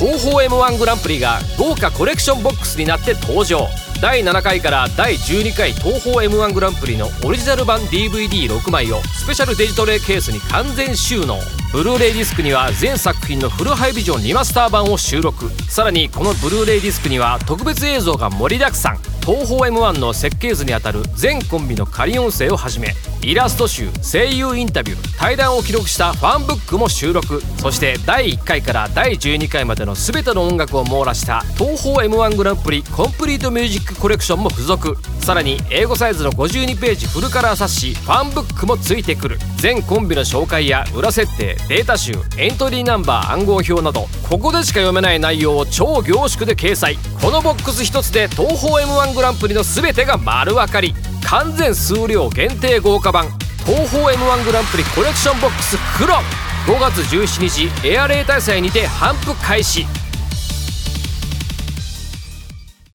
宝 m 1グランプリが豪華コレクションボックスになって登場。第7回から第12回東宝 m 1グランプリのオリジナル版 DVD6 枚をスペシャルデジトレケースに完全収納。ブルーレイディスクには全作品のフルハイビジョンリマスター版を収録。さらにこのブルーレイディスクには特別映像が盛りだくさん。東宝 m 1の設計図にあたる全コンビの仮音声をはじめイラスト集声優インタビュー対談を記録したファンブックも収録。そして第1回から第12回までの全ての音楽を網羅した東宝 m 1グランプリコンプリートミュージックコレクションも付属。さらに A5サイズの52ページフルカラー冊子ファンブックもついてくる。全コンビの紹介や裏設定データ集エントリーナンバー暗号表などここでしか読めない内容を超凝縮で掲載。このボックス一つで東宝 m 1グランプリの全てが丸分かり。完全数量限定豪華版東宝 m 1グランプリコレクションボックス黒。5月17日エアレー大祭にて反復開始。